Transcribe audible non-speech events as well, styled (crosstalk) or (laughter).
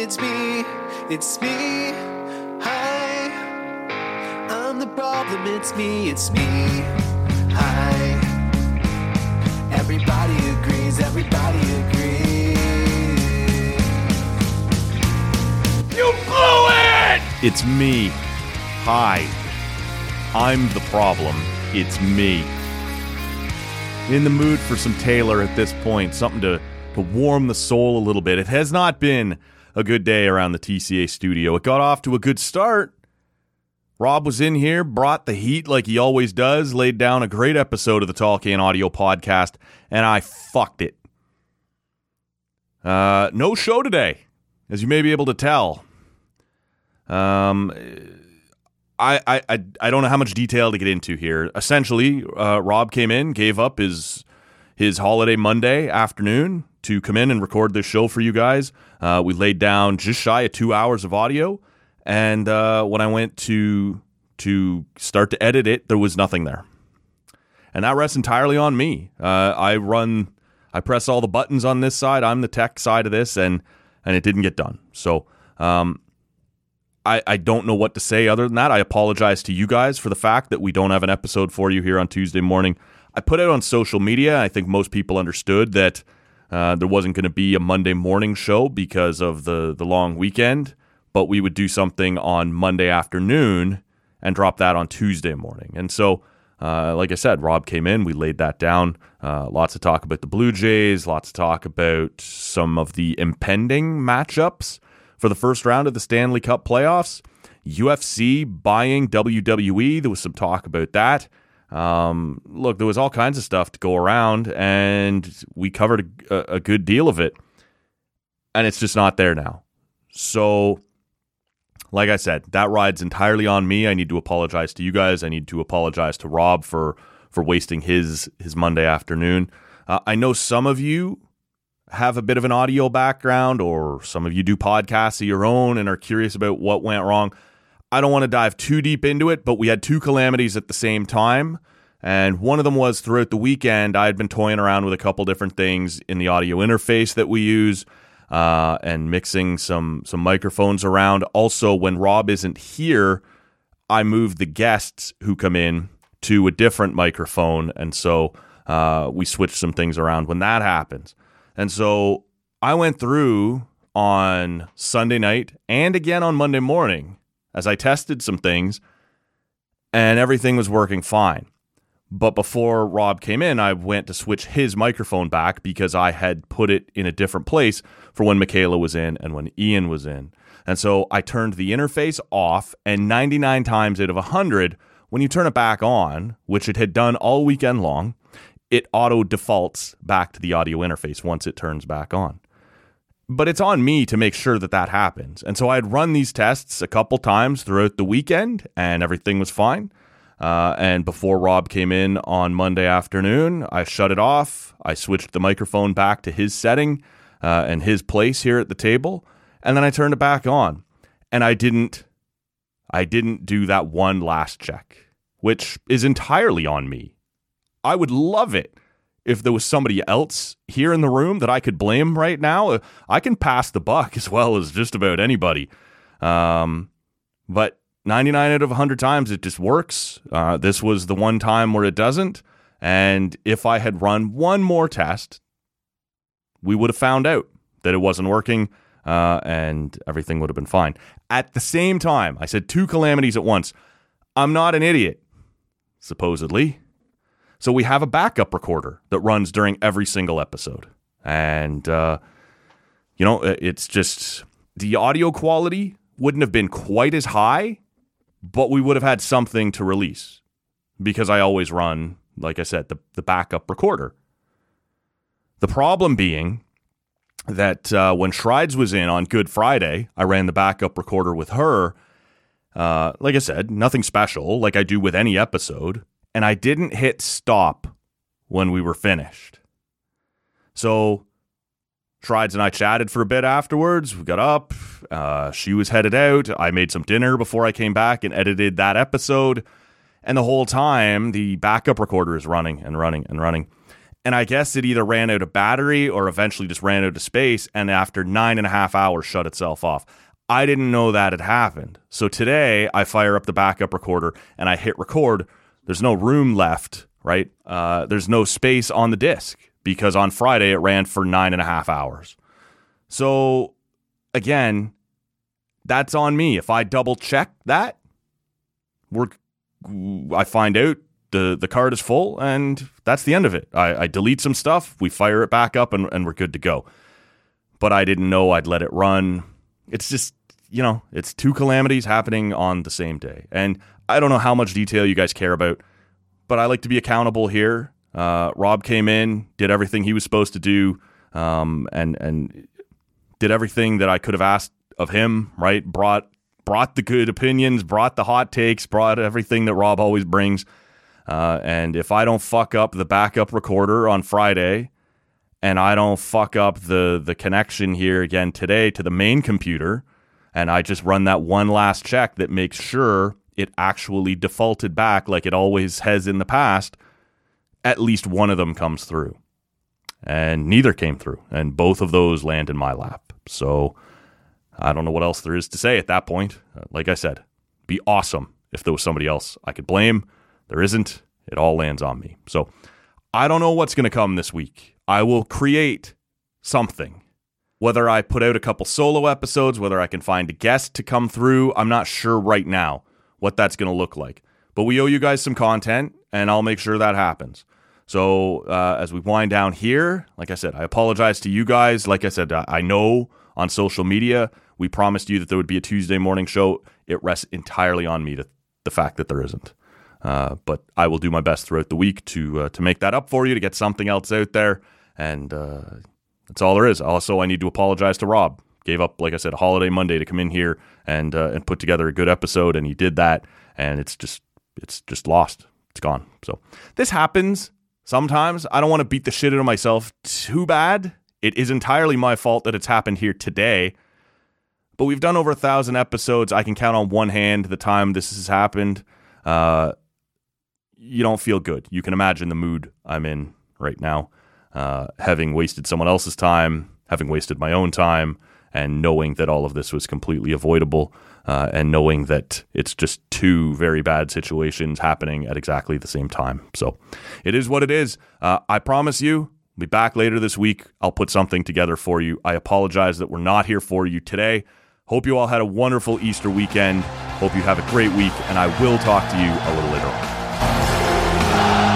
it's me, it's me. Hi, I'm the problem, it's me, it's me. Hi, everybody agrees, everybody agrees. You blew it! It's me. Hi. I'm the problem. It's me. In the mood for some Taylor at this point, something to, to warm the soul a little bit. It has not been a good day around the TCA studio. It got off to a good start. Rob was in here, brought the heat like he always does, laid down a great episode of the Can Audio podcast, and I fucked it. Uh, no show today, as you may be able to tell. Um, I, I, I, I don't know how much detail to get into here. Essentially, uh, Rob came in, gave up his his holiday Monday afternoon to come in and record this show for you guys. Uh, we laid down just shy of two hours of audio, and uh, when I went to to start to edit it, there was nothing there, and that rests entirely on me. Uh, I run, I press all the buttons on this side. I'm the tech side of this, and and it didn't get done. So. Um, I, I don't know what to say other than that. I apologize to you guys for the fact that we don't have an episode for you here on Tuesday morning. I put it on social media. I think most people understood that uh, there wasn't going to be a Monday morning show because of the, the long weekend, but we would do something on Monday afternoon and drop that on Tuesday morning. And so, uh, like I said, Rob came in, we laid that down. Uh, lots of talk about the Blue Jays, lots of talk about some of the impending matchups for the first round of the Stanley Cup playoffs. UFC buying WWE. There was some talk about that. Um, look, there was all kinds of stuff to go around, and we covered a, a good deal of it. And it's just not there now. So, like I said, that ride's entirely on me. I need to apologize to you guys. I need to apologize to Rob for for wasting his his Monday afternoon. Uh, I know some of you have a bit of an audio background or some of you do podcasts of your own and are curious about what went wrong. I don't want to dive too deep into it, but we had two calamities at the same time. And one of them was throughout the weekend, I had been toying around with a couple different things in the audio interface that we use uh, and mixing some, some microphones around. Also, when Rob isn't here, I move the guests who come in to a different microphone. And so uh, we switch some things around when that happens. And so I went through on Sunday night and again on Monday morning as I tested some things and everything was working fine. But before Rob came in, I went to switch his microphone back because I had put it in a different place for when Michaela was in and when Ian was in. And so I turned the interface off, and 99 times out of 100, when you turn it back on, which it had done all weekend long, it auto defaults back to the audio interface once it turns back on. But it's on me to make sure that that happens. And so I had run these tests a couple times throughout the weekend and everything was fine. Uh, and before Rob came in on Monday afternoon, I shut it off. I switched the microphone back to his setting uh, and his place here at the table. And then I turned it back on. And I didn't. I didn't do that one last check, which is entirely on me. I would love it if there was somebody else here in the room that I could blame right now. I can pass the buck (laughs) as well as just about anybody. Um, but 99 out of 100 times it just works. Uh, this was the one time where it doesn't. And if I had run one more test, we would have found out that it wasn't working uh, and everything would have been fine. At the same time, I said two calamities at once. I'm not an idiot, supposedly. So we have a backup recorder that runs during every single episode. And, uh, you know, it's just the audio quality wouldn't have been quite as high, but we would have had something to release because I always run, like I said, the, the backup recorder. The problem being that uh, when Shrides was in on Good Friday, I ran the backup recorder with her. Uh, like I said, nothing special, like I do with any episode and I didn't hit stop when we were finished. So Shrides and I chatted for a bit afterwards. We got up. Uh, she was headed out. I made some dinner before I came back and edited that episode. And the whole time, the backup recorder is running and running and running. And I guess it either ran out of battery or eventually just ran out of space. And after nine and a half hours, shut itself off. I didn't know that had happened. So today I fire up the backup recorder and I hit record. There's no room left, right? Uh, there's no space on the disk because on Friday it ran for nine and a half hours. So again, that's on me. If I double check that, we're I find out the the card is full and that's the end of it. I, I delete some stuff, we fire it back up and, and we're good to go. But I didn't know I'd let it run. It's just you know, it's two calamities happening on the same day. And I don't know how much detail you guys care about, but I like to be accountable here. Uh, Rob came in, did everything he was supposed to do, um, and and did everything that I could have asked of him. Right, brought brought the good opinions, brought the hot takes, brought everything that Rob always brings. Uh, and if I don't fuck up the backup recorder on Friday, and I don't fuck up the the connection here again today to the main computer, and I just run that one last check that makes sure it actually defaulted back like it always has in the past, at least one of them comes through. And neither came through. And both of those land in my lap. So I don't know what else there is to say at that point. Uh, like I said, be awesome if there was somebody else I could blame. There isn't. It all lands on me. So I don't know what's going to come this week. I will create something. Whether I put out a couple solo episodes, whether I can find a guest to come through, I'm not sure right now what that's going to look like. But we owe you guys some content, and I'll make sure that happens. So uh, as we wind down here, like I said, I apologize to you guys. Like I said, I know on social media we promised you that there would be a Tuesday morning show. It rests entirely on me, the, the fact that there isn't. Uh, but I will do my best throughout the week to uh, to make that up for you, to get something else out there, and uh, that's all there is. Also, I need to apologize to Rob. Gave up, like I said, a holiday Monday to come in here and uh, and put together a good episode, and he did that, and it's just it's just lost. It's gone. So this happens sometimes. I don't want to beat the shit out of myself too bad. It is entirely my fault that it's happened here today. But we've done over a thousand episodes. I can count on one hand the time this has happened. Uh, you don't feel good. You can imagine the mood I'm in right now, uh, having wasted someone else's time, having wasted my own time, and knowing that all of this was completely avoidable uh, and knowing that it's just two very bad situations happening at exactly the same time. So it is what it is. Uh, I promise you, I'll be back later this week. I'll put something together for you. I apologize that we're not here for you today. Hope you all had a wonderful Easter weekend. Hope you have a great week, and I will talk to you a little later on.